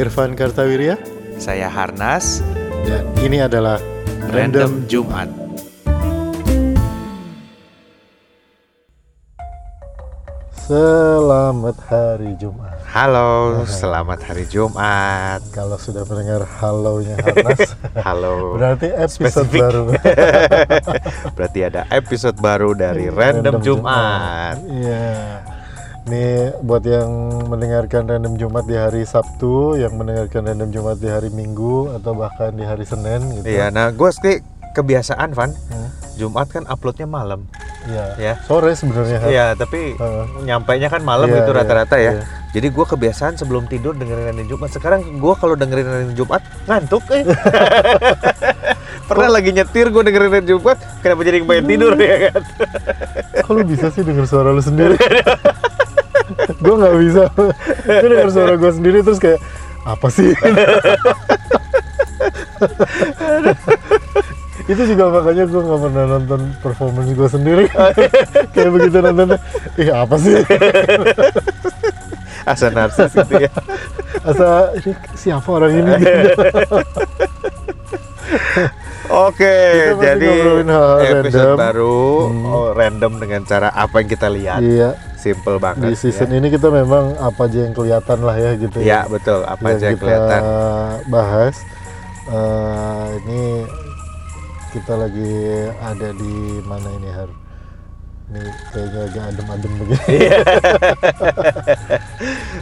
Irfan Kartawirya Saya Harnas, dan ini adalah Random Jumat. Selamat Hari Jumat. Halo, selamat hari Jumat. Kalau sudah mendengar halonya Harnas, Halo. berarti episode Spesifik. baru. Berarti ada episode baru dari Random, Jumat. Iya. Nih buat yang mendengarkan Random Jumat di hari Sabtu, yang mendengarkan Random Jumat di hari Minggu atau bahkan di hari Senin gitu. Iya, nah gue sih kebiasaan Van, Hmm. Jumat kan uploadnya malam. Iya. Ya. Sore sebenarnya. Iya, tapi Heeh. nyampainya kan malam Iya, itu iya, rata-rata ya. iya. Jadi gue kebiasaan sebelum tidur dengerin Random Jumat. Sekarang gue kalau dengerin Random Jumat ngantuk eh. Pernah lagi nyetir gue dengerin Random Jumat, kenapa jadi pengen tidur ya kan? Lu bisa sih denger suara lu sendiri? gue nggak bisa. Gue denger suara gue sendiri terus kayak apa sih? itu juga makanya gue nggak pernah nonton performance gue sendiri kayak begitu nontonnya ih apa sih Asa narsis gitu ya. asa ini siapa orang ini Oke, jadi episode random. baru Hmm. oh, random dengan cara apa yang kita lihat. iya Simple banget. di season ya. ini kita memang apa aja yang kelihatan lah ya gitu Ya, betul. Apa yang aja yang kita kelihatan. bahas Eh, ini kita lagi ada di mana ini har ini kayaknya agak adem-adem begini Iya.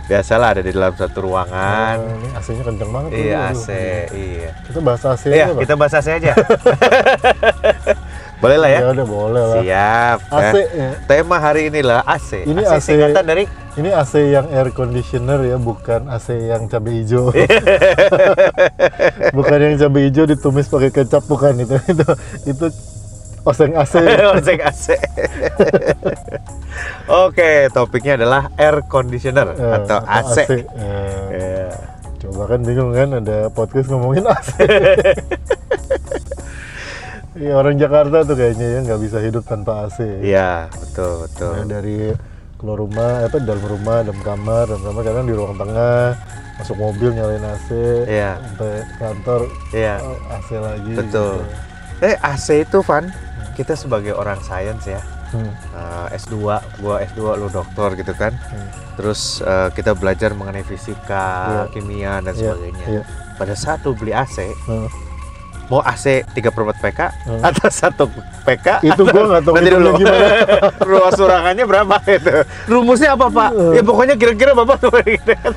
Biasalah ada di dalam satu ruangan. Eh, ini AC-nya kenceng banget iya, Aduh, AC. Iya. kita bahas AC Iya, aja, kita bahas AC aja. Boleh lah ya. ya udah boleh lah Siap. AC ya. ya. Tema hari inilah AC. Ini AC, AC. singkatan dari ini AC yang air conditioner ya bukan AC yang cabai hijau bukan yang cabai hijau ditumis pakai kecap bukan itu itu itu oseng AC Oseng AC. Oke, topiknya adalah air conditioner Eh, atau AC. Eh, Iya. Coba kan bingung kan ada podcast ngomongin AC. Iya orang Jakarta tuh kayaknya ya nggak bisa hidup tanpa AC. Iya, betul, betul. Mulai dari keluar rumah, apa dalam rumah, dalam kamar, dalam kamar kadang di ruang tengah, masuk mobil nyalain AC, Iya. sampai kantor oh, AC lagi. betul. gitu. Eh, AC itu Van, kita sebagai orang sains ya. Hmm, eh, S2, gua S2 lu dokter gitu kan. hmm. Terus eh, kita belajar mengenai fisika, Iya. kimia dan Iya, sebagainya. iya. Pada saat lu beli AC, Hmm. mau AC 3 per 4 PK Hmm. atau 1 PK Itu gua nggak tahu nanti dulu gimana. ruas surangannya berapa itu rumusnya apa pak Hmm. ya pokoknya kira-kira bapak gitu kan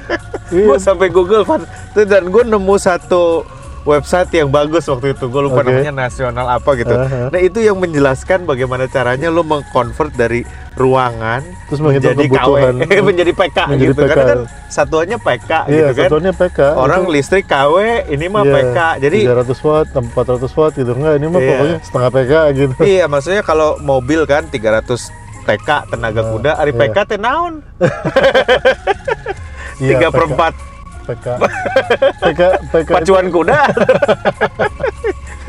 Iya. gue sampai Google Pak. Tuh, dan gue nemu satu website yang bagus waktu itu gue lupa Oke. namanya nasional apa gitu Aha. nah itu yang menjelaskan bagaimana caranya lo mengkonvert dari ruangan Terus menjadi kebutuhan. KW menjadi PK Menjadi gitu PK. karena kan satuannya PK Iya, gitu kan satuannya PK. orang itu- listrik KW ini mah Iya, PK jadi 300 watt, 400 watt gitu enggak ini mah Iya. pokoknya setengah PK gitu. Iya, maksudnya kalau mobil kan 300 PK tenaga Nah, kuda, hari iya. PK teh naon? Iya, 3 per PK. 4 PK. PK PK pacuan kuda.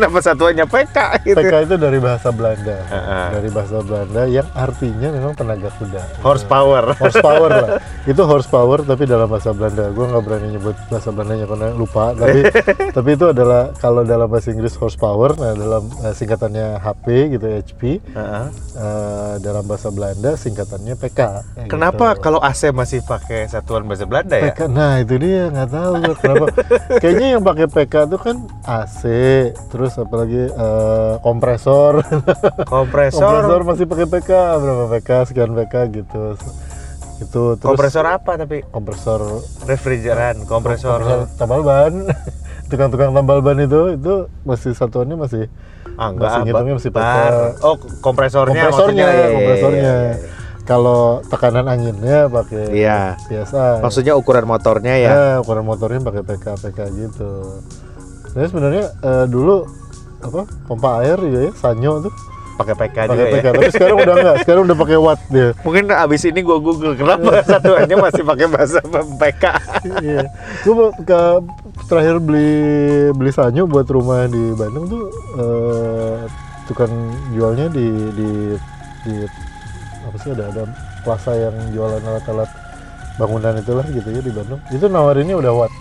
Kenapa satuannya PK gitu? PK itu dari bahasa Belanda. Heeh. Dari bahasa Belanda yang artinya memang tenaga kuda. Horsepower. horsepower lah. Itu horsepower tapi dalam bahasa Belanda. Gua nggak berani nyebut bahasa Belandanya karena lupa. Tapi tapi itu adalah kalau dalam bahasa Inggris horsepower, nah dalam eh, singkatannya HP gitu HP. Heeh. eh, dalam bahasa Belanda singkatannya PK. Kenapa gitu. kalau AC masih pakai satuan bahasa Belanda ya? PK, nah itu dia nggak tahu kenapa. Kayaknya yang pakai PK itu kan AC, terus apalagi eh, kompresor. kompresor Kompresor. masih pakai PK, berapa PK, sekian PK gitu. Itu terus Kompresor apa tapi? kompresor Refrigeran, kompresor. tambal ban. Tukang-tukang tambal ban itu itu masih satuannya masih Ah, enggak, masih ngitungnya masih. PK. Oh, kompresornya kompresornya, maksudnya. Iya, iya, kompresornya. iya, iya. Kalau tekanan anginnya pakai Iya. biasa. Maksudnya ukuran motornya ya? Ya, ukuran motornya pakai PK PK gitu. Jadi sebenarnya eh, dulu apa pompa air juga ya Sanyo tuh Pakai PK juga pakai ya? PK. Tapi sekarang udah enggak, sekarang udah pakai watt dia. Mungkin abis ini gua google kenapa satuannya masih pakai bahasa PK. iya. Gue ke terakhir beli beli Sanyo buat rumah di Bandung tuh eh, tukang jualnya di di di apa sih ada ada plaza yang jualan alat-alat bangunan itulah gitu ya di Bandung itu nawarinnya udah watt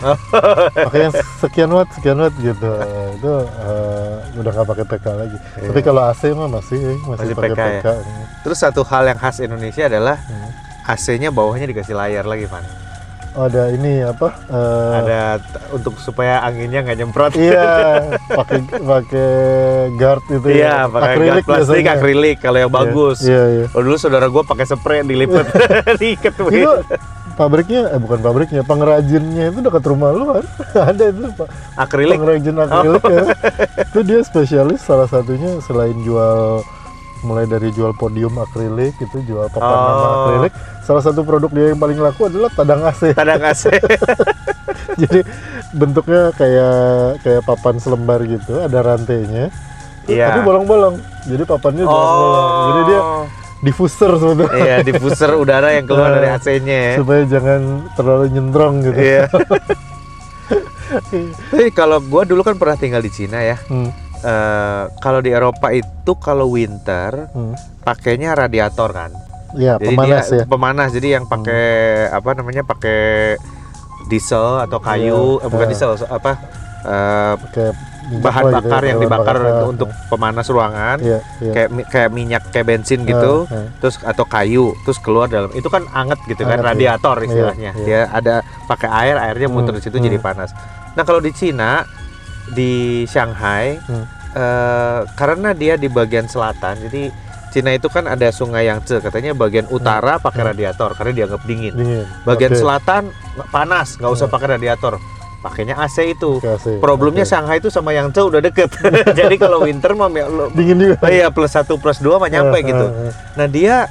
makanya sekian watt sekian watt gitu itu eh, udah nggak pakai PK lagi Iya. tapi kalau AC mah masih masih, Masih pakai PK PK, ya? Terus satu hal yang khas Indonesia adalah Hmm. AC-nya bawahnya dikasih layar lagi, Van. Oh, ada ini apa eh, Ada untuk supaya anginnya nggak nyemprot. iya pakai pakai guard itu Iya, ya. pakai Akrilik plastik, biasanya. akrilik kalau yang Iya, bagus. iya iya. Oh dulu saudara gue pakai spray dilipat, diikat itu pabriknya eh bukan pabriknya pengrajinnya itu dekat rumah lu kan? Ada itu pak. Akrilik. pengrajin akrilik ya. Itu dia spesialis salah satunya selain jual mulai dari jual podium akrilik itu jual papan Oh. nama akrilik salah satu produk dia yang paling laku adalah tadang AC Tadang AC. jadi bentuknya kayak kayak papan selembar gitu ada rantainya Iya. tapi bolong-bolong jadi papannya bolong-bolong jadi dia diffuser sebetulnya Iya, diffuser udara yang keluar dari AC-nya ya. supaya jangan terlalu nyentrong gitu Iya. Tapi kalau gua dulu kan pernah tinggal di Cina ya. Hmm, Eh, kalau di Eropa itu kalau winter hmm. pakainya radiator kan. ya Jadi pemanas dia ya pemanas jadi yang pakai apa namanya pakai diesel atau kayu Iya. eh, bukan diesel apa eh, pakai minyak bahan apa gitu bakar ya, yang bahan dibakar bakar. untuk, untuk pemanas ruangan iya iya kayak kayak minyak kayak bensin gitu ah. terus atau kayu terus keluar dalam itu kan anget gitu kan Anget, iya. radiator Iya, istilahnya iya. dia ada pakai air airnya muter Hmm, di situ hmm. jadi panas nah kalau di Cina di Shanghai Hmm. eh, karena dia di bagian selatan jadi Cina itu kan ada sungai Yangtze katanya bagian utara pakai Hmm. radiator karena dianggap dingin dingin bagian Oke. selatan panas nggak usah Hmm. pakai radiator pakainya AC itu AC. problemnya Oke. Shanghai itu sama Yangtze udah deket jadi kalau winter mah dingin juga Oh iya plus satu plus dua mah nyampe Ah, gitu. ah. Nah dia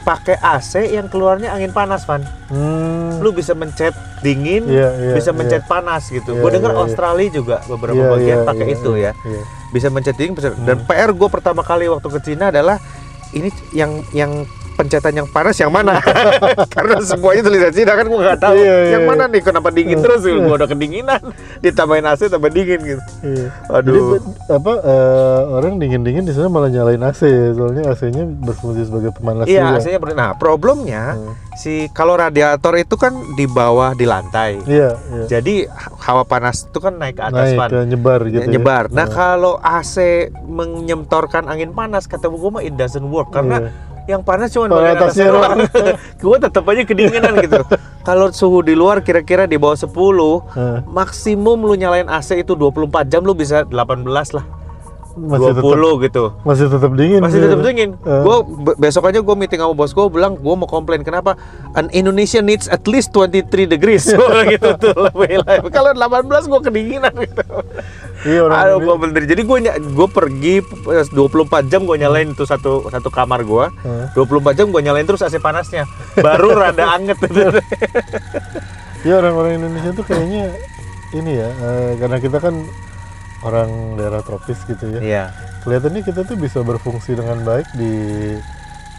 pakai AC yang keluarnya angin panas, Van. Hmm. Lu bisa mencet dingin, Iya, iya, bisa iya. mencet panas gitu. Iya, gue dengar iya, iya. Australia juga beberapa Iya, bagian iya, pakai iya, itu iya, ya. iya. Bisa mencet dingin. bisa- Dan Hmm. PR gue pertama kali waktu ke Cina adalah ini yang yang pencetan yang panas yang mana? Karena semuanya tulisan Cina kan gue nggak tahu Iya, iya, yang iya. mana nih kenapa dingin terus gue udah kedinginan ditambahin AC tambah dingin gitu. Iya. Aduh. Jadi apa eh, orang dingin-dingin di sana malah nyalain AC soalnya AC-nya berfungsi sebagai pemanas Iya. AC-nya ber- Nah, problemnya Hmm. si kalau radiator itu kan di bawah di lantai. Iya, iya. Jadi ha- hawa panas itu kan naik ke atas Naik Van. ke nyebar gitu. ya. nyebar. Nah, Nah, kalau AC menyemtorkan angin panas kata gue mah it doesn't work karena Iya. Yang panas cuma bagian atasnya doang. gue tetap aja kedinginan gitu. Kalau suhu di luar kira-kira di bawah 10, Heeh. maksimum lu nyalain AC itu 24 jam lu bisa 18 lah. Masih 20 tetap gitu. masih tetap dingin. Masih sih. tetap dingin. Eh. Gue besok aja gue meeting sama bos gue bilang gue mau komplain kenapa an Indonesia needs at least 23 degrees Gua gitu tuh lebih. Kalau 18 gue kedinginan gitu. Iya orang Aduh gue bener. Jadi gue gue pergi eh, 24 jam gue nyalain itu satu satu kamar gue. Heeh. 24 jam gue nyalain terus AC panasnya. Baru rada anget Iya orang-orang Indonesia tuh kayaknya ini ya eh, karena kita kan orang daerah tropis gitu ya. Iya. Kelihatannya kita tuh bisa berfungsi dengan baik di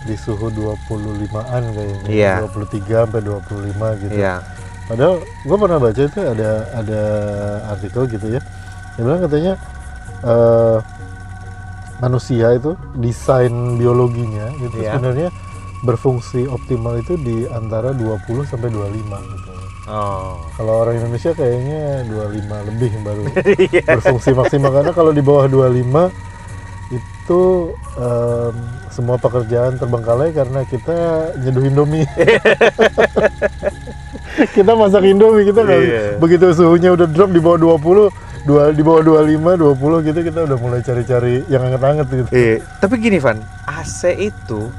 di suhu 25-an kayaknya. Iya. 23 sampai 25 gitu. Iya. Padahal gue pernah baca itu ada ada artikel gitu ya. Dia bilang katanya eh, manusia itu desain biologinya gitu Iya. sebenarnya berfungsi optimal itu di antara 20 sampai 25 gitu. Oh. Kalau orang Indonesia kayaknya 25 lebih baru Iya. berfungsi maksimal karena kalau di bawah 25 itu em, semua pekerjaan terbengkalai karena kita nyeduh Indomie. kita masak Indomie kita Iya. begitu suhunya udah drop di bawah 20 dua di bawah 25 20 gitu kita udah mulai cari-cari yang anget-anget gitu. Iya. Tapi gini Van, AC itu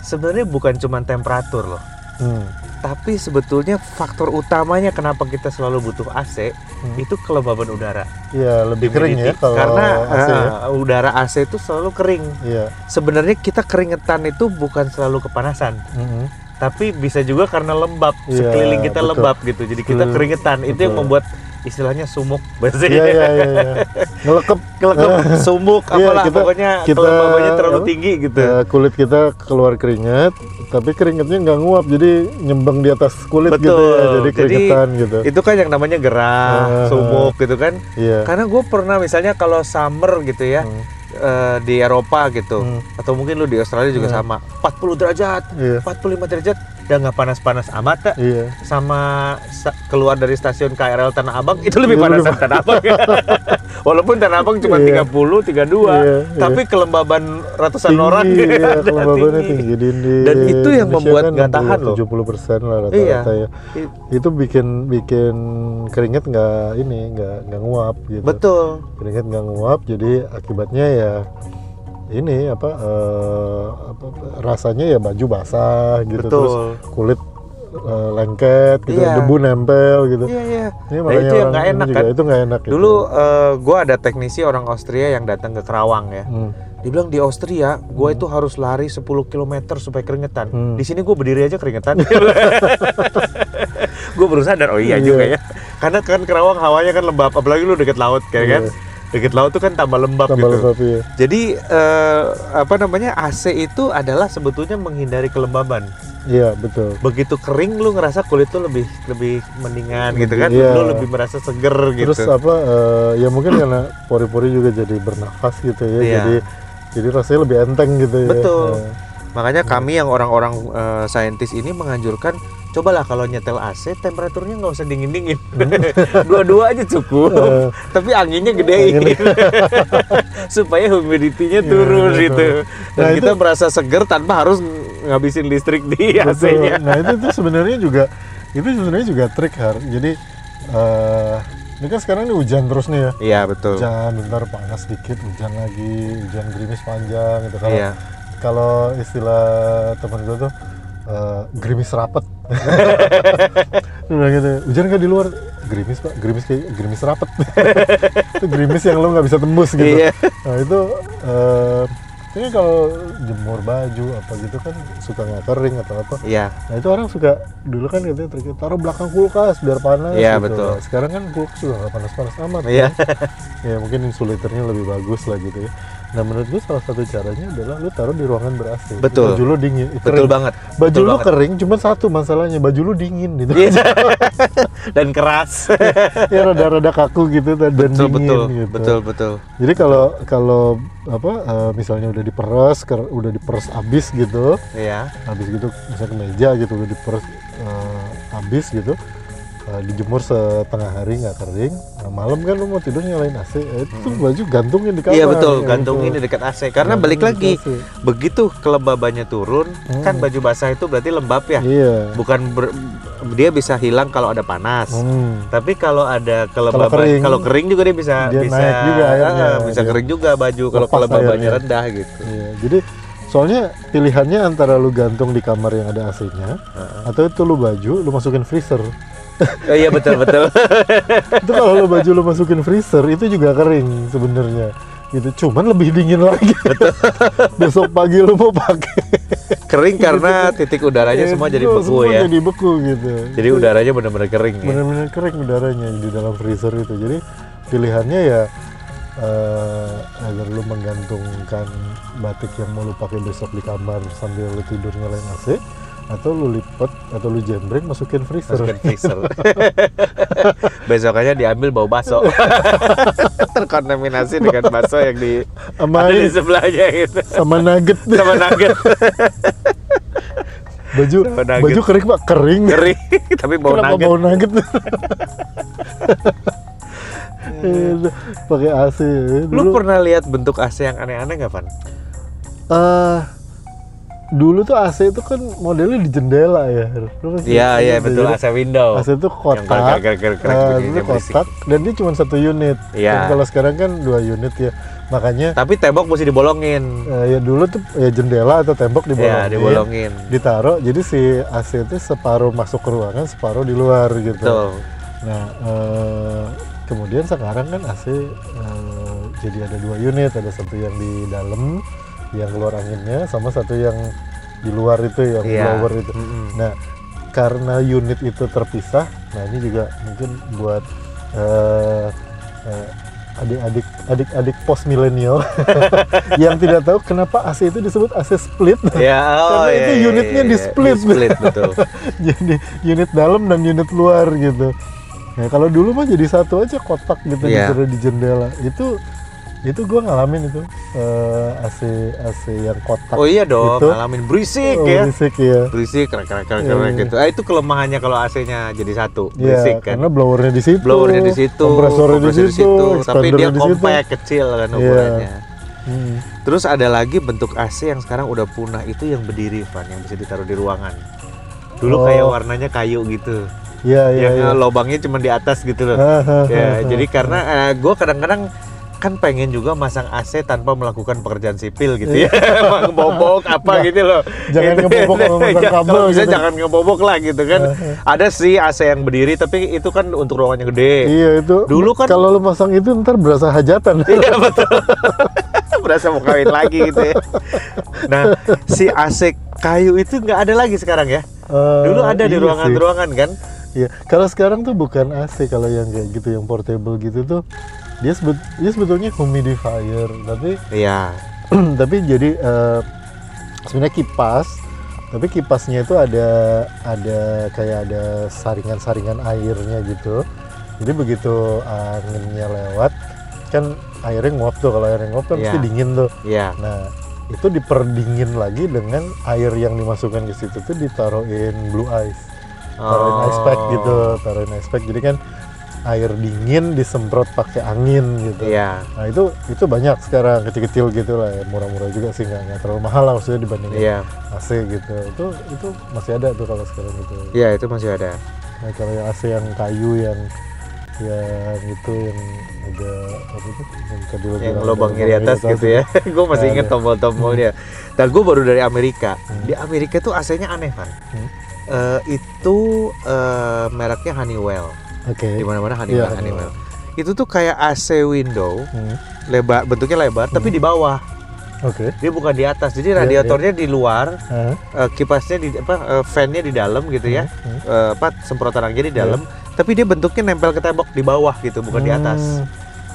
sebenarnya bukan cuma temperatur loh. Hmm. Tapi sebetulnya faktor utamanya kenapa kita selalu butuh AC Hmm. itu kelembaban udara. Iya, lebih kering ya kalau Karena AC ya. eh, udara AC itu selalu kering. Iya. Sebenarnya kita keringetan itu bukan selalu kepanasan, Mm-mm. tapi bisa juga karena lembab. Iya, Sekeliling kita betul. lembab gitu. Jadi kita Betul. keringetan. Itu yang Betul. membuat istilahnya sumuk bahasa Iya, iya, iya, iya. Ngelekep sumuk Iya, apalah kita- pokoknya kita- kelembabannya terlalu apa? tinggi gitu. Eh, kulit kita keluar keringat, tapi keringatnya nggak nguap, jadi nyembang di atas kulit gitu Betul. ya, jadi Jadi, keringetan gitu. Itu kan yang namanya gerah, Ah, sumuk gitu kan. Iya. Karena gue pernah misalnya kalau summer gitu ya Hmm, eh, di Eropa gitu, Hmm. atau mungkin lu di Australia juga Hmm. sama, 40 derajat, Iya. 45 derajat, udah nggak panas-panas amat tak? Iya. sama sa- keluar dari stasiun KRL Tanah Abang itu lebih Itu panas lebih Tanah Abang. Walaupun Tanah Abang cuma Iya. 30, 32, Iya, tapi kelembaban ratusan tinggi, orang ya, ada kelembabannya tinggi. tinggi. Di, di Dan itu yang Indonesia membuat kan nggak tahan loh. 70 persen lah Iya. rata-rata ya. I- Itu bikin bikin keringet nggak ini nggak nggak nguap gitu. Betul. Keringet nggak nguap, jadi akibatnya ya ini apa, eh, apa rasanya ya baju basah gitu Betul. terus kulit eh, lengket gitu Iya. debu nempel gitu Iya, iya. ini Nah, itu yang nggak enak juga, kan. itu nggak enak gitu. Dulu eh, gua ada teknisi orang Austria yang datang ke Kerawang ya. Hmm. Dia bilang di Austria, gua itu harus lari 10 km supaya keringetan. Hmm. Di sini gua berdiri aja keringetan. gue baru sadar, oh iya Iya. juga ya. Karena kan Kerawang hawanya kan lembab, apalagi lu deket laut kayak kan. Iya. Deket laut tuh kan tambah lembab tambah gitu. lembab ya Jadi eh, apa namanya AC itu adalah sebetulnya menghindari kelembaban. iya betul Begitu kering lu ngerasa kulit tuh lebih lebih mendingan gitu kan. Iya. Lu lebih merasa seger gitu. terus apa eh, ya mungkin karena pori-pori juga jadi bernafas gitu ya Iya. jadi jadi rasanya lebih enteng gitu ya Betul. Eh, Makanya kami yang orang-orang eh, saintis ini menganjurkan cobalah kalau nyetel AC temperaturnya nggak usah dingin-dingin. Dua-dua aja cukup. Hmm. Eh. Tapi anginnya gedein. Angin. Supaya humidity-nya turun Iya, gitu. Dan Nah, kita itu- merasa seger tanpa harus ngabisin listrik di betul. AC-nya. nah itu tuh sebenarnya juga itu sebenarnya juga trik har jadi eh ini kan sekarang ini hujan terus nih ya Iya, betul. hujan bentar panas dikit hujan lagi hujan gerimis panjang gitu kalau Iya. kalau istilah teman gue tuh eh, gerimis rapet bilang gitu hujan nggak di luar gerimis pak gerimis kayak gerimis rapet itu gerimis yang lo nggak bisa tembus gitu Iya. nah itu eh ini kalau jemur baju apa gitu kan suka nggak kering atau apa Iya. nah itu orang suka dulu kan katanya triknya taruh belakang kulkas biar panas Iya, gitu. betul. Sekarang kan kulkas juga nggak panas-panas amat Iya. ya mungkin insulatornya lebih bagus lah gitu ya nah menurut gue salah satu caranya adalah lu taruh di ruangan ber AC Betul. baju lu dingin Betul kering. banget. baju Betul lu banget. kering cuma satu masalahnya baju lu dingin gitu Iya. Dan keras. ya rada-rada kaku gitu dan betul, dingin betul. gitu Betul, betul. jadi kalau kalau apa eh, misalnya udah diperes ker- udah diperes abis gitu Iya. habis gitu misalnya ke meja gitu udah diperes eh, habis gitu eh, dijemur setengah hari nggak kering malam kan lu mau tidur nyalain AC eh, itu tuh baju gantungin di kamar Iya betul, ya, gantungin di dekat AC. Karena Gantungin balik lagi, begitu kelembabannya turun, kan Hmm. baju basah itu berarti lembab ya. iya Bukan ber- dia bisa hilang kalau ada panas. Hmm. Tapi kalau ada kelembaban, kering, kalau kering juga dia bisa dia bisa naik juga airnya. ah, bisa Dia kering juga baju kalau kelembabannya airnya. rendah gitu. Iya, jadi soalnya pilihannya antara lu gantung di kamar yang ada AC-nya atau itu lu baju lu masukin freezer. Oh, iya betul betul. itu kalau lu baju lu masukin freezer itu juga kering sebenarnya. Gitu. Cuman lebih dingin lagi. Besok pagi lu mau pakai. kering karena titik udaranya semua jadi beku semua ya. jadi beku gitu. Jadi udaranya benar-benar kering ya. benar-benar kering udaranya di dalam freezer itu. Jadi pilihannya ya eh, agar lu menggantungkan batik yang mau lu pakai besok di kamar sambil lu tidur nyalain AC atau lu lipat atau lu jembreng masukin freezer. Masukin freezer. Besokannya diambil bau baso. Terkontaminasi dengan baso yang di Sama ada di sebelahnya gitu. sama nugget. Sama nugget baju sama nugget. baju kering Pak, kering. kering tapi bau Kenapa nugget. bau nugget? Eh, pakai AC. Lu Dulu- pernah lihat bentuk AC yang aneh-aneh nggak, Van? Eh, dulu tuh AC itu kan modelnya di jendela ya. Iya, iya ya, betul AC window. AC itu kotak, Yang eh, bunyinya itu kotak dan dia cuma satu unit. Iya. Kalau sekarang kan dua unit ya. Makanya Tapi tembok mesti dibolongin. eh, ya dulu tuh ya jendela atau tembok dibolongin. Iya, dibolongin. Ditaruh jadi si AC itu separuh masuk ke ruangan, separuh di luar gitu. Betul. Nah, eh, kemudian sekarang kan AC eh, jadi ada dua unit, ada satu yang di dalam yang keluar anginnya sama satu yang di luar itu yang Iya. blower itu. Mm-mm. Nah, karena unit itu terpisah, nah ini juga mungkin buat eh, eh, adik-adik adik-adik post milenial yang tidak tahu kenapa AC itu disebut AC split. Ya, oh, Karena iya, itu iya, unitnya iya, di iya. split. split betul. jadi unit dalam dan unit luar gitu. Nah kalau dulu mah jadi satu aja kotak gitu Iya. ditaruh di jendela itu itu gue ngalamin itu eh, AC AC yang kotak Oh iya dong, itu. ngalamin berisik Oh, ya. berisik ya Berisik, krek krek krek Iya, krek iya. gitu. Ah itu kelemahannya kalau AC-nya jadi satu, Iya, berisik kan. karena blowernya di situ Blowernya di situ, kompresornya di kompresornya situ, tapi dia di situ. compact kecil kan Iya. ukurannya. Hmm. Terus ada lagi bentuk AC yang sekarang udah punah itu yang berdiri, Van, yang bisa ditaruh di ruangan. Dulu Oh. kayak warnanya kayu gitu, Iya iya yang eh, lobangnya cuma di atas gitu loh. Ya, jadi karena gue kadang-kadang kan pengen juga masang AC tanpa melakukan pekerjaan sipil gitu ya, ngebobok apa Nah, gitu loh. jangan Itu- ngebobok masang Jangan- kabel kalau bisa gitu. jangan ngebobok lah gitu kan. Ada sih AC yang berdiri tapi itu kan untuk ruangannya gede. Iya itu. Dulu kan- kalau lu masang itu ntar berasa hajatan. Iya betul. Berasa mau kawin lagi gitu ya. Nah, si AC kayu itu nggak ada lagi sekarang ya. Eh, Dulu ada di iya ruangan-ruangan kan. Iya. Kalau sekarang tuh bukan AC kalau yang kayak gitu yang portable gitu tuh dia sebet dia sebetulnya humidifier tapi Iya. tapi jadi eh, sebenarnya kipas tapi kipasnya itu ada ada kayak ada saringan-saringan airnya gitu jadi begitu anginnya lewat kan airnya nguap tuh kalau airnya nguap kan Iya. pasti dingin tuh Iya. nah itu diperdingin lagi dengan air yang dimasukkan ke situ tuh ditaruhin blue ice taruhin ice pack Oh. gitu taruhin ice pack jadi kan air dingin disemprot pakai angin gitu Iya. Nah itu itu banyak sekarang kecil-kecil gitu lah, ya. murah-murah juga sih nggak nggak terlalu mahal lah maksudnya dibandingin Iya. AC gitu. Itu itu masih ada tuh kalau sekarang gitu. Iya, itu masih ada. Nah kalau yang AC yang kayu yang yang itu yang ada apa itu yang lo yang lubangnya di atas gitu ya. gue masih inget tombol-tombolnya. Dan gue baru dari Amerika. Hmm. Di Amerika tuh AC-nya aneh kan. Hmm. Itu eh, mereknya Honeywell. Oke. Di mana-mana Honeywell, Iya, Honeywell. Itu tuh kayak AC window, Hmm. lebar bentuknya lebar tapi Hmm. di bawah. Oke. Dia bukan di atas. Jadi Iya, radiatornya di luar, Hah? eh, kipasnya di apa eh, fan-nya di dalam gitu ya. Hmm. Eh, apa semprotan anginnya di Iya. dalam, tapi dia bentuknya nempel ke tembok di bawah gitu, bukan di atas.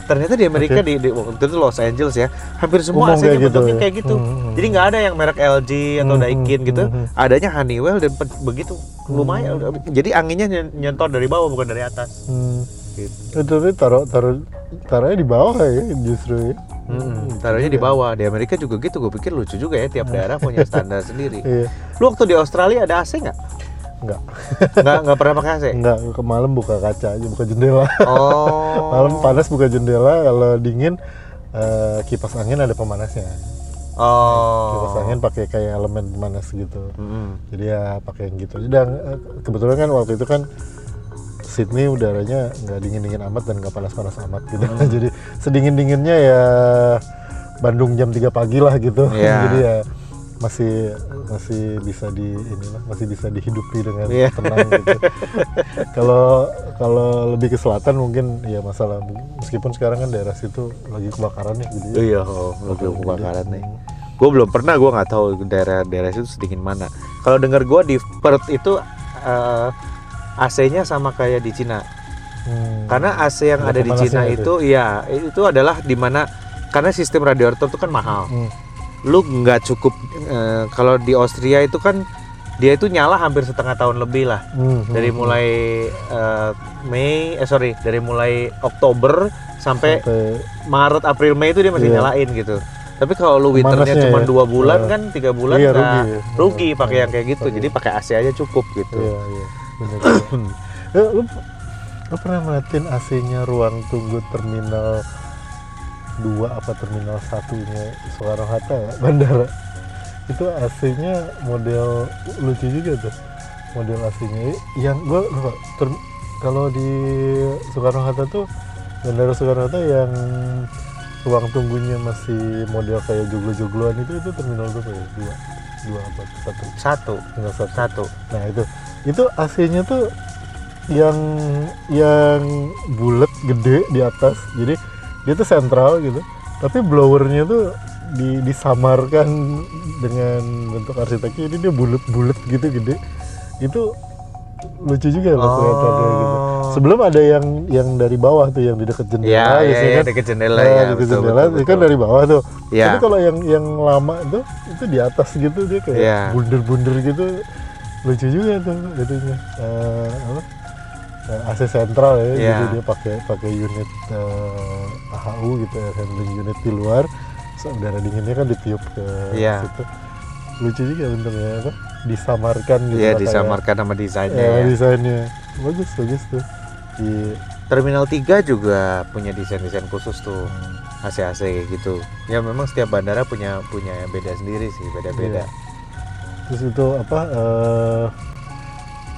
Hmm. Ternyata di Amerika Oke. di, di waktu itu Los Angeles ya, hampir semua Umum AC-nya kayak gitu bentuknya ya? kayak gitu. Hmm. Jadi nggak ada yang merek LG atau Hmm, Daikin hmm, gitu, hmm. adanya Honeywell dan begitu lumayan. Jadi anginnya nyen- nyentor dari bawah bukan dari atas. Hmm. Gitu. Itu tapi taruh taruh taruhnya di bawah ya justru ya. Hmm, taruhnya di bawah. Di Amerika juga gitu. Gue pikir lucu juga ya tiap daerah punya standar sendiri. Iya. Lu waktu di Australia ada AC nggak? Enggak. Nggak nggak pernah pakai AC. Enggak, ke malam buka kaca aja, buka jendela. Oh. Malam panas buka jendela, kalau dingin eh, kipas angin ada pemanasnya. Kipas Oh. angin pakai kayak elemen pemanas gitu. Mm-mm. Jadi ya pakai yang gitu. Dan eh, kebetulan kan waktu itu kan Sydney udaranya nggak dingin-dingin amat dan nggak panas-panas amat gitu. Hmm. Jadi sedingin-dinginnya ya Bandung jam 3 pagi lah gitu. Iya. Jadi ya masih masih bisa di inilah masih bisa dihidupi dengan Iya. tenang gitu. Kalau kalau lebih ke selatan mungkin ya masalah meskipun sekarang kan daerah situ lagi kebakaran ya gitu. ya. Iya, oh, mobil kebakaran nih. Gue belum pernah, gue nggak tahu daerah-daerah itu sedingin mana. Kalau dengar gue di Perth itu eh, AC-nya sama kayak di Cina. Hmm. Karena AC yang Ada ada di Cina pemanasnya itu, iya itu adalah di mana karena sistem radiator itu kan mahal. Hmm. Lu nggak cukup eh, kalau di Austria itu kan dia itu nyala hampir setengah tahun lebih lah. Hmm, hmm, Dari hmm. mulai eh, Mei, eh sorry, dari mulai Oktober sampai Sampai Maret, April, Mei itu dia masih Iya. nyalain gitu. Tapi kalau lu winternya cuma ya? dua bulan Eh, kan, tiga bulan iya, rugi ya. rugi pakai hmm, yang kayak gitu. pakai. Jadi pakai AC aja cukup gitu. Iya, iya. Bener. Eh, lu, lu pernah ngeliatin AC-nya ruang tunggu terminal 2 apa terminal satunya Soekarno Hatta nggak? bandara? Itu AC-nya model lucu juga tuh. Model AC-nya yang gua lupa kalau di Soekarno Hatta tuh bandara Soekarno Hatta yang ruang tunggunya masih model kayak joglo-jogloan itu itu terminal berapa ya? Dua, dua apa? Satu, Satu, terminal satu. satu. Nah itu itu AC-nya tuh yang yang bulat gede di atas. Jadi dia tuh sentral gitu. Tapi blowernya tuh di, disamarkan dengan bentuk arsiteknya. Jadi dia bulat-bulat gitu gede. Itu lucu juga loh kelihatannya gitu. Sebelum ada yang yang dari bawah tuh yang di dekat jendela Iya, iya, biasanya iya, kan. deket jendela Nah, ya. betul, jendela betul, itu kan betul. dari bawah tuh. Iya. Tapi kalau yang yang lama itu itu di atas gitu dia kayak Iya. bunder-bunder gitu lucu juga tuh itunya. Eh, apa? AC sentral ya, Iya. jadi dia pakai pakai unit eh, AHU gitu ya, handling unit di luar. So, udara dinginnya kan ditiup ke Iya. situ. Lucu juga bentuknya apa? Disamarkan gitu. Iya kayak- disamarkan sama desainnya Ya, ya. desainnya bagus bagus tuh. Di Terminal 3 juga punya desain-desain khusus tuh AC-AC kayak gitu. Ya memang setiap bandara punya punya yang beda sendiri sih, beda-beda. terus itu apa? eh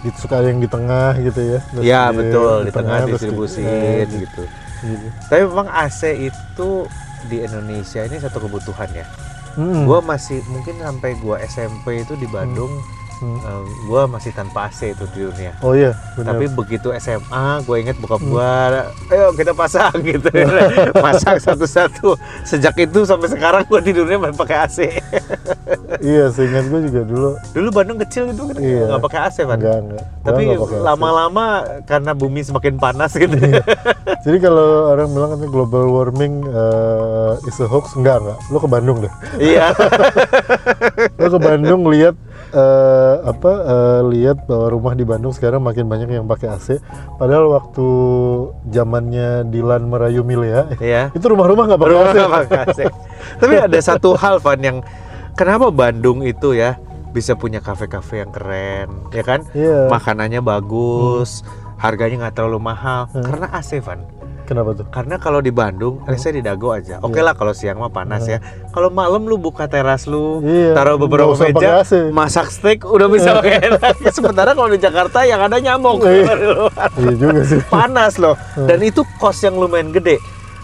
itu suka yang di tengah gitu ya. Terus Iya di- betul di tengah terus di- distribusiin eh, di- gitu. gitu. Tapi memang AC itu di Indonesia ini satu kebutuhan ya. Mm. Gua masih mungkin sampai gua SMP itu di Bandung, Hmm. Eh, gua masih tanpa AC itu tidurnya. Oh iya, benar. Tapi begitu SMA, gue inget bokap gua, ayo kita pasang gitu, pasang satu-satu. Sejak itu sampai sekarang gua tidurnya masih pakai AC. iya, seingat gue juga dulu Dulu Bandung kecil itu kan Iya. nggak pakai AC kan. enggak enggak. Tapi lama-lama karena bumi semakin panas gitu. Jadi kalau orang bilang katanya global warming eh, is a hoax, enggak enggak. Lo ke Bandung deh. iya. Lo ke Bandung lihat eh, apa eh, lihat bahwa rumah di Bandung sekarang makin banyak yang pakai AC. Padahal waktu zamannya Dilan merayu Milea, Iya. itu rumah-rumah nggak pakai AC. Rumah pakai AC. Tapi ada satu hal Van yang kenapa Bandung itu ya bisa punya kafe-kafe yang keren, ya kan? Iya. Makanannya bagus, harganya nggak terlalu mahal Hmm. karena AC Van. Kenapa tuh? Karena kalau di Bandung, let's say di Dago aja. Oke Iya. lah kalau siang mah panas ya. Kalau malam lu buka teras lu, Iya, taruh beberapa meja, masak steak udah bisa pakai enak. Sementara kalau di Jakarta yang ada nyamuk. Iya. Iya juga sih. panas loh. Dan itu kos yang lumayan gede.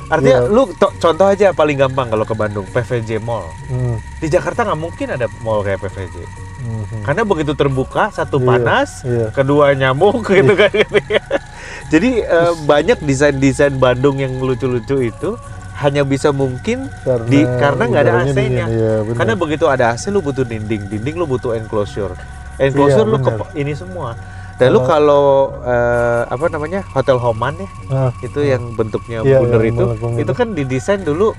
Artinya Iya. lu to- contoh aja paling gampang kalau ke Bandung, PVJ Mall. Hmm. Di Jakarta nggak mungkin ada mall kayak PVJ. Mhm. Karena begitu terbuka, satu Iya, panas, iya. kedua nyamuk gitu kan. Jadi eh, banyak desain-desain Bandung yang lucu-lucu itu hanya bisa mungkin Karena di karena nggak ada AC-nya. iya, benar. Karena begitu ada AC lu butuh dinding, dinding lu butuh enclosure. Enclosure Iya, lu ke ini semua. Dan lu kalau eh, apa namanya? Hotel Homan ya, Ah, itu yang bentuknya Iya, bundar yang itu, melengkung itu kan didesain dulu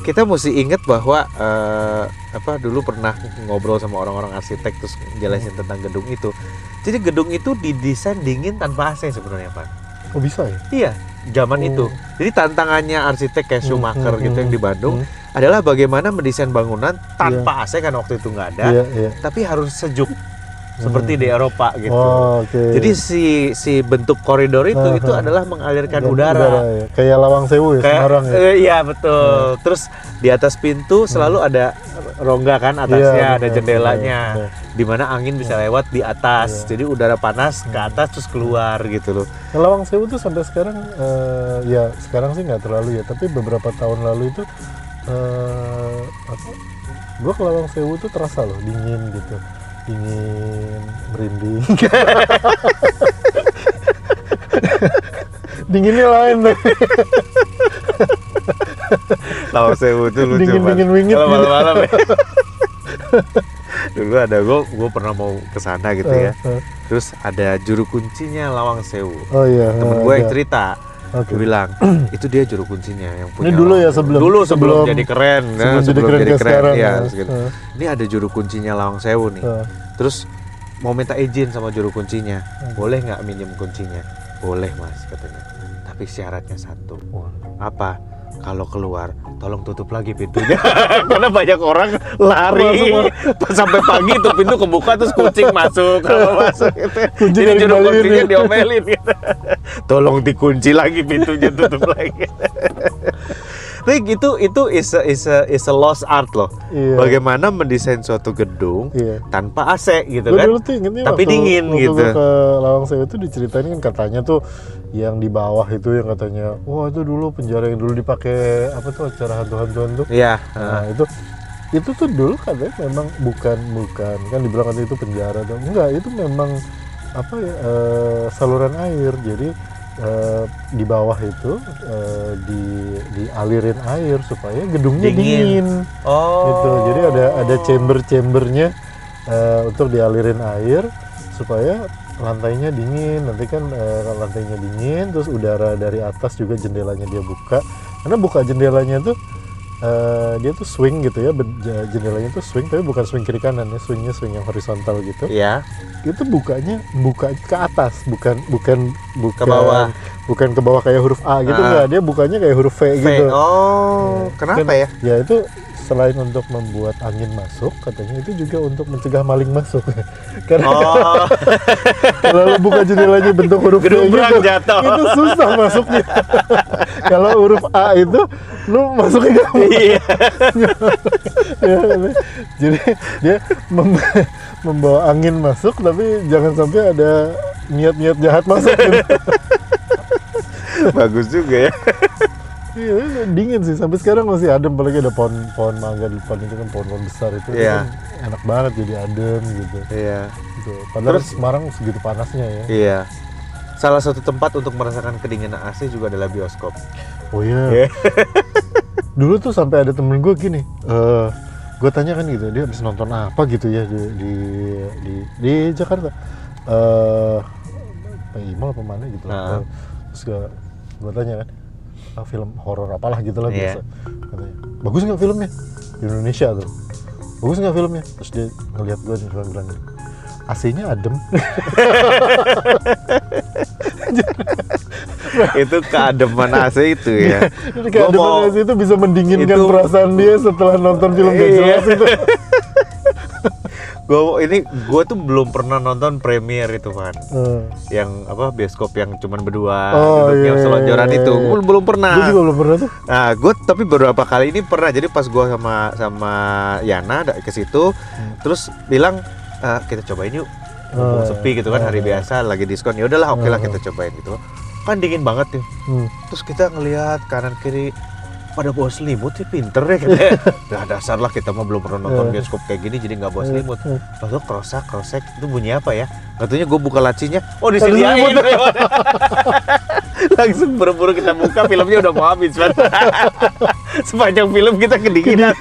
kita mesti ingat bahwa eh, apa dulu pernah ngobrol sama orang-orang arsitek terus jelasin tentang gedung itu. Jadi gedung itu didesain dingin tanpa AC sebenarnya, Pak. Oh bisa ya? Iya, zaman Oh. itu. Jadi tantangannya arsitek kayak Hmm, Schumacher hmm, gitu yang hmm, di Bandung hmm. adalah bagaimana mendesain bangunan tanpa AC kan waktu itu nggak ada, Iya, iya. tapi harus sejuk seperti di Eropa gitu. Oh, oke. Jadi si si bentuk koridor itu Ah, itu ah. adalah mengalirkan Dan udara. ya. Kayak Lawang Sewu ya, Kayak Semarang ya. eh, iya betul. Terus di atas pintu selalu ada rongga kan atasnya Iya, ada jendelanya. benar, Di mana angin bisa lewat di atas. Iya. Jadi udara panas ke atas terus keluar gitu loh. Nah, Lawang Sewu tuh sampai sekarang eh, ya sekarang sih nggak terlalu ya, tapi beberapa tahun lalu itu eh apa? Gua ke Lawang Sewu tuh terasa loh dingin gitu, dingin merinding. Dinginnya lain tuh. Lawang Sewu itu lucu Dingin- banget. dingin wingit Kalau gitu. malam-malam ya. Dulu ada gue, gue pernah mau ke sana gitu ya. Eh, eh. Terus ada juru kuncinya Lawang Sewu. Oh iya. Temen eh, gue yang ada. cerita, Dia bilang itu dia juru kuncinya yang punya. Ini dulu ya, sebelum- Dulu sebelum, sebelum- jadi keren, nah, Sebelum jadi keren kayak sekarang. ya, ya. terus gitu. Eh, Ini ada juru kuncinya Lawang Sewu nih. eh. Terus mau minta izin sama juru kuncinya, Hmm. boleh nggak minjem kuncinya? Boleh mas katanya. Tapi syaratnya satu. Wah. Apa? Kalau keluar, tolong tutup lagi pintunya. Karena banyak orang lari. Sampai pagi tuh pintu kebuka terus kucing masuk, kalau masuk gitu. Kunci Jadi nggak juru dikembaliin kuncinya ya. diomelin gitu. Tolong dikunci lagi pintunya tutup lagi. Tapi itu itu is a, is a, is a lost art loh. Iya. Bagaimana mendesain suatu gedung Iya. tanpa AC gitu Gue kan? dulu tuh ingetnya Tapi waktu, dingin waktu gitu. gua ke Lawang Sewu itu diceritain kan katanya tuh yang di bawah itu yang katanya, wah itu dulu penjara yang dulu dipakai apa tuh acara hantu-hantuan tuh. Iya. Nah itu itu tuh dulu katanya memang bukan bukan kan dibilang katanya itu penjara tuh enggak itu memang apa ya eh, saluran air jadi eh, di bawah itu eh, di dialirin air supaya gedungnya Dingin. dingin Oh. gitu jadi ada ada chamber chambernya eh, untuk dialirin air supaya lantainya dingin nanti kan eh, lantainya dingin terus udara dari atas juga jendelanya dia buka karena buka jendelanya tuh eh, dia tuh swing gitu ya jendelanya tuh swing tapi bukan swing kiri kanan ya swingnya swing yang horizontal gitu Iya. itu bukanya buka ke atas bukan bukan bukan bawah. bukan ke bawah kayak huruf A gitu Ah. enggak dia bukanya kayak huruf V, V. gitu Oh, kenapa ya? ya itu selain untuk membuat angin masuk katanya itu juga untuk mencegah maling masuk karena Oh, kalau lu buka jendelanya bentuk huruf Gedubrang gitu jatuh. itu susah masuknya kalau huruf A itu lu masuknya gampang iya. Ya, jadi dia mem- membawa angin masuk tapi jangan sampai ada niat-niat jahat masuk gitu. Bagus juga ya. Iya, dingin sih sampai sekarang masih adem apalagi ada pohon pohon mangga di depan itu kan pohon-pohon besar itu, Iya. kan enak banget jadi adem gitu. Iya. gitu. Padahal Terus- Semarang segitu panasnya ya. Iya. Salah satu tempat untuk merasakan kedinginan AC juga adalah bioskop. Oh iya. Iya. Dulu tuh sampai ada temen gue gini, eh gue tanya kan gitu, dia habis nonton apa gitu ya di di di, di Jakarta. Eh apa Imal apa mana gitu. Nah. Terus gue, gue tanya kan, ah, film horor apalah gitu lah Iya. biasa. Katanya, bagus nggak filmnya di Indonesia tuh? Bagus nggak filmnya? Terus dia ngeliat gue dan bilang, AC-nya adem. itu keademan AC itu ya. Gua kayak mau- AC itu bisa mendinginkan Itu- perasaan dia setelah nonton film gak Iya. jelas itu. Gue ini gue tuh belum pernah nonton premiere itu kan. Eh. Yang apa bioskop yang cuman berdua Oh, duduknya iya, selonjoran iya, itu. iya. Gue belum pernah. Gue juga belum pernah tuh. Nah, gue tapi beberapa kali ini pernah. Jadi pas gue sama sama Yana ke situ, Hmm. terus bilang "Eh, kita cobain yuk. Oh, sepi gitu kan hari oh. biasa lagi diskon. Ya udahlah, oke lah Oh. kita cobain gitu. Kan dingin banget tuh. Hmm. Terus kita ngelihat kanan kiri pada bawa selimut sih pinter ya katanya. Dah dasar lah kita mah belum pernah nonton Eh. bioskop kayak gini jadi nggak bawa Eh, selimut. eh. Lalu krosak krosek itu bunyi apa ya? Katanya gue buka lacinya, oh disediain. Langsung buru-buru kita buka filmnya udah mau habis man. Sepanjang film kita kedinginan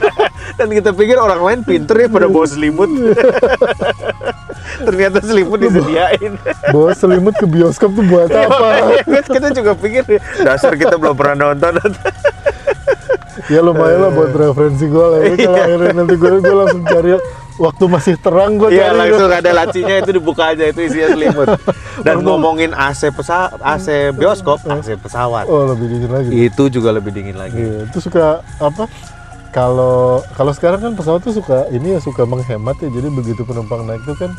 dan kita pikir orang lain pinter ya pada bawa selimut. Ternyata selimut disediain. Bawa selimut ke bioskop tuh buat apa? kita juga pikir dasar kita belum pernah nonton. Ya lumayan lah buat referensi gue lah. Ini kalau akhirnya nanti gue gue langsung cari waktu masih terang gue Iya cari. langsung ada lacinya itu dibuka aja itu isinya selimut. Dan ngomongin AC pesawat, AC bioskop, AC pesawat. Oh lebih dingin lagi. Itu juga lebih dingin lagi. Iya, itu suka apa? Kalau kalau sekarang kan pesawat tuh suka ini ya suka menghemat ya. Jadi begitu penumpang naik tuh kan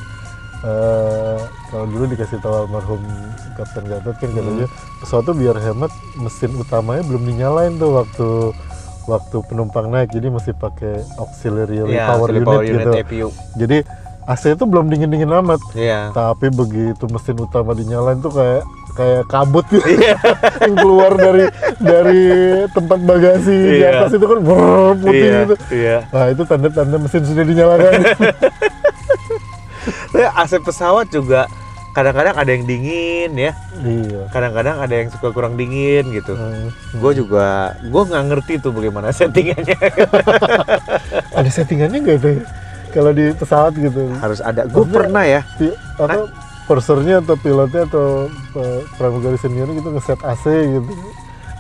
eh kalau dulu dikasih tahu almarhum Kapten Gatot kan katanya pesawat tuh biar hemat mesin utamanya belum dinyalain tuh waktu waktu penumpang naik. Jadi masih pakai auxiliary Iya, power, auxiliary unit power gitu. unit APU. Jadi AC itu belum dingin-dingin amat. Iya. Tapi begitu mesin utama dinyalain tuh kayak kayak kabut gitu Iya. yang keluar dari dari tempat bagasi di Iya. atas itu kan brrr, putih Iya. gitu. Iya. Nah itu tanda-tanda mesin sudah dinyalakan. AC pesawat juga kadang-kadang ada yang dingin ya. iya. Kadang-kadang ada yang suka kurang dingin gitu. Hmm. Gue juga, gue nggak ngerti tuh bagaimana settingannya. Ada settingannya nggak ya? Kalau di pesawat gitu. Harus ada. Gue pernah ya. Pi- apa pursernya atau pilotnya atau pe- pramugari seniornya gitu ngeset AC gitu.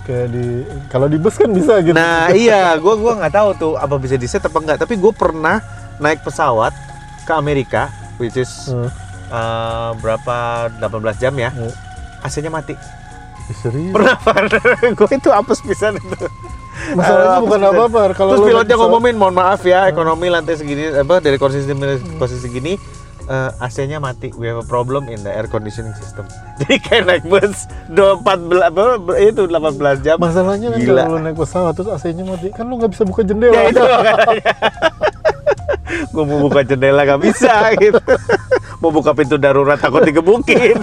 Kayak di kalau di bus kan bisa gitu. Nah iya, gue gua nggak tahu tuh apa bisa di set apa enggak. Tapi gue pernah naik pesawat ke Amerika, which is Hmm. Uh, berapa 18 jam ya. Hmm. AC-nya mati. Serius. Pernah gue itu apes pisan itu. Masalahnya Eh, bukan apa-apa. Kalau Terus pilotnya pesawat- ngomongin, mohon maaf ya, ekonomi lantai segini, apa dari posisi posisi segini, eh, AC-nya mati. We have a problem in the air conditioning system. Jadi kayak naik bus 14 apa itu 18 jam. Masalahnya kan Gila. kalau lu naik pesawat terus AC-nya mati, kan lu nggak bisa buka jendela. Ya itu. Gue mau buka jendela gak bisa gitu. Mau buka pintu darurat takut digebukin.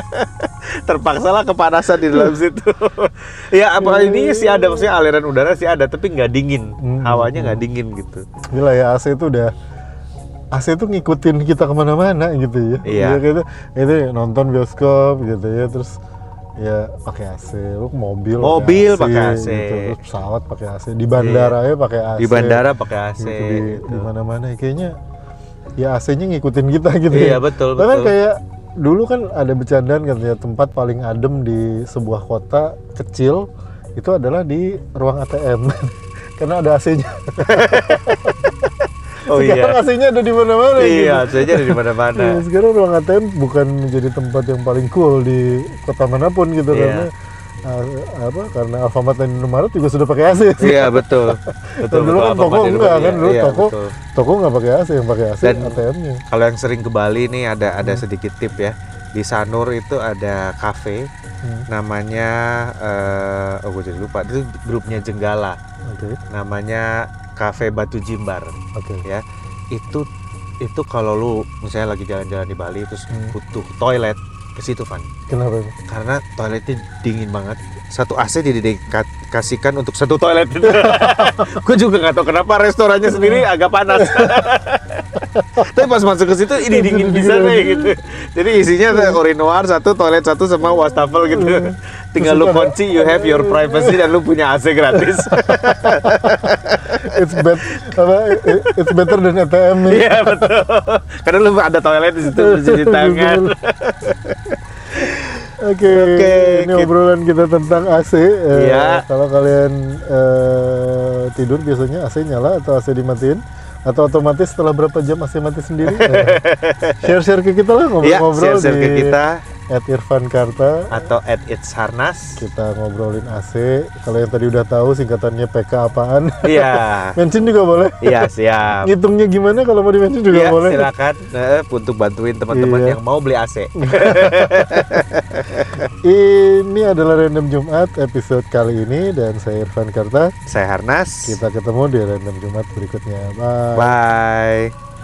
Terpaksa lah kepanasan di dalam situ. ya apa ini sih ada maksudnya aliran udara sih ada tapi nggak dingin. Hmm. Hawanya nggak dingin gitu. Gila ya AC itu udah AC itu ngikutin kita ke mana-mana gitu ya. Iya. Dia gitu, itu nonton bioskop gitu ya terus ya pakai AC, lu mobil Mobil pakai AC. gitu. terus pesawat pakai AC, di bandara ya pakai AC. Di bandara pakai AC. gitu, di, gitu. di mana-mana kayaknya ya AC-nya ngikutin kita gitu Iya ya. betul Bahkan betul. kayak dulu kan ada bercandaan katanya tempat paling adem di sebuah kota kecil itu adalah di ruang ATM. karena ada AC-nya. Oh Sekarang iya. AC-nya ada di mana-mana. Iya, gitu. saja di mana-mana. Iya, sekarang ruang ATM bukan menjadi tempat yang paling cool di kota mana pun gitu Iya. karena uh, apa karena Alfamart dan Indomaret juga sudah pakai AC. Iya, betul. Betul. Dulu betul. kan toko enggak kan dulu iya, toko betul. toko nggak pakai AC yang pakai AC Dan- ATM-nya. Kalau yang sering ke Bali nih ada ada Hmm. sedikit tip ya. Di Sanur itu ada cafe Hmm, namanya eh oh gue jadi lupa. Itu grupnya Jenggala. Oke, Namanya Cafe Batu Jimbar. oke. ya itu itu kalau lu misalnya lagi jalan-jalan di Bali terus Hmm. butuh toilet ke situ Van. Kenapa? karena toiletnya dingin banget. Satu AC didedikasikan untuk satu toilet. Gue juga nggak tahu kenapa restorannya sendiri agak panas. Tapi pas masuk ke situ ini dingin bisa deh gitu. Jadi isinya urinoir satu toilet satu sama wastafel gitu. Tinggal lu kunci you have your privacy dan lu punya AC gratis It's bet apa? It's better than ATM nih. Iya betul. Karena lu ada toilet di situ cuci tangan. Oke, Oke, ini kita- obrolan kita tentang AC. Eh, Iya. Kalau kalian eh, tidur biasanya AC nyala atau AC dimatiin? Atau otomatis setelah berapa jam AC mati sendiri? Eh, Share-share ke kita lah Iya, ngobrol-ngobrol ke di kita at Irfan Karta. atau at It's Harnas. Kita ngobrolin AC. Kalau yang tadi udah tahu singkatannya PK apaan? Iya. mention juga boleh. Iya, siap. Ngitungnya gimana kalau mau di mention juga Iya, boleh. silakan eh, untuk bantuin teman-teman Iya. yang mau beli AC. Ini adalah Random Jumat episode kali ini dan saya Irfan Karta. Saya Harnas. Kita ketemu di Random Jumat berikutnya. Bye. Bye.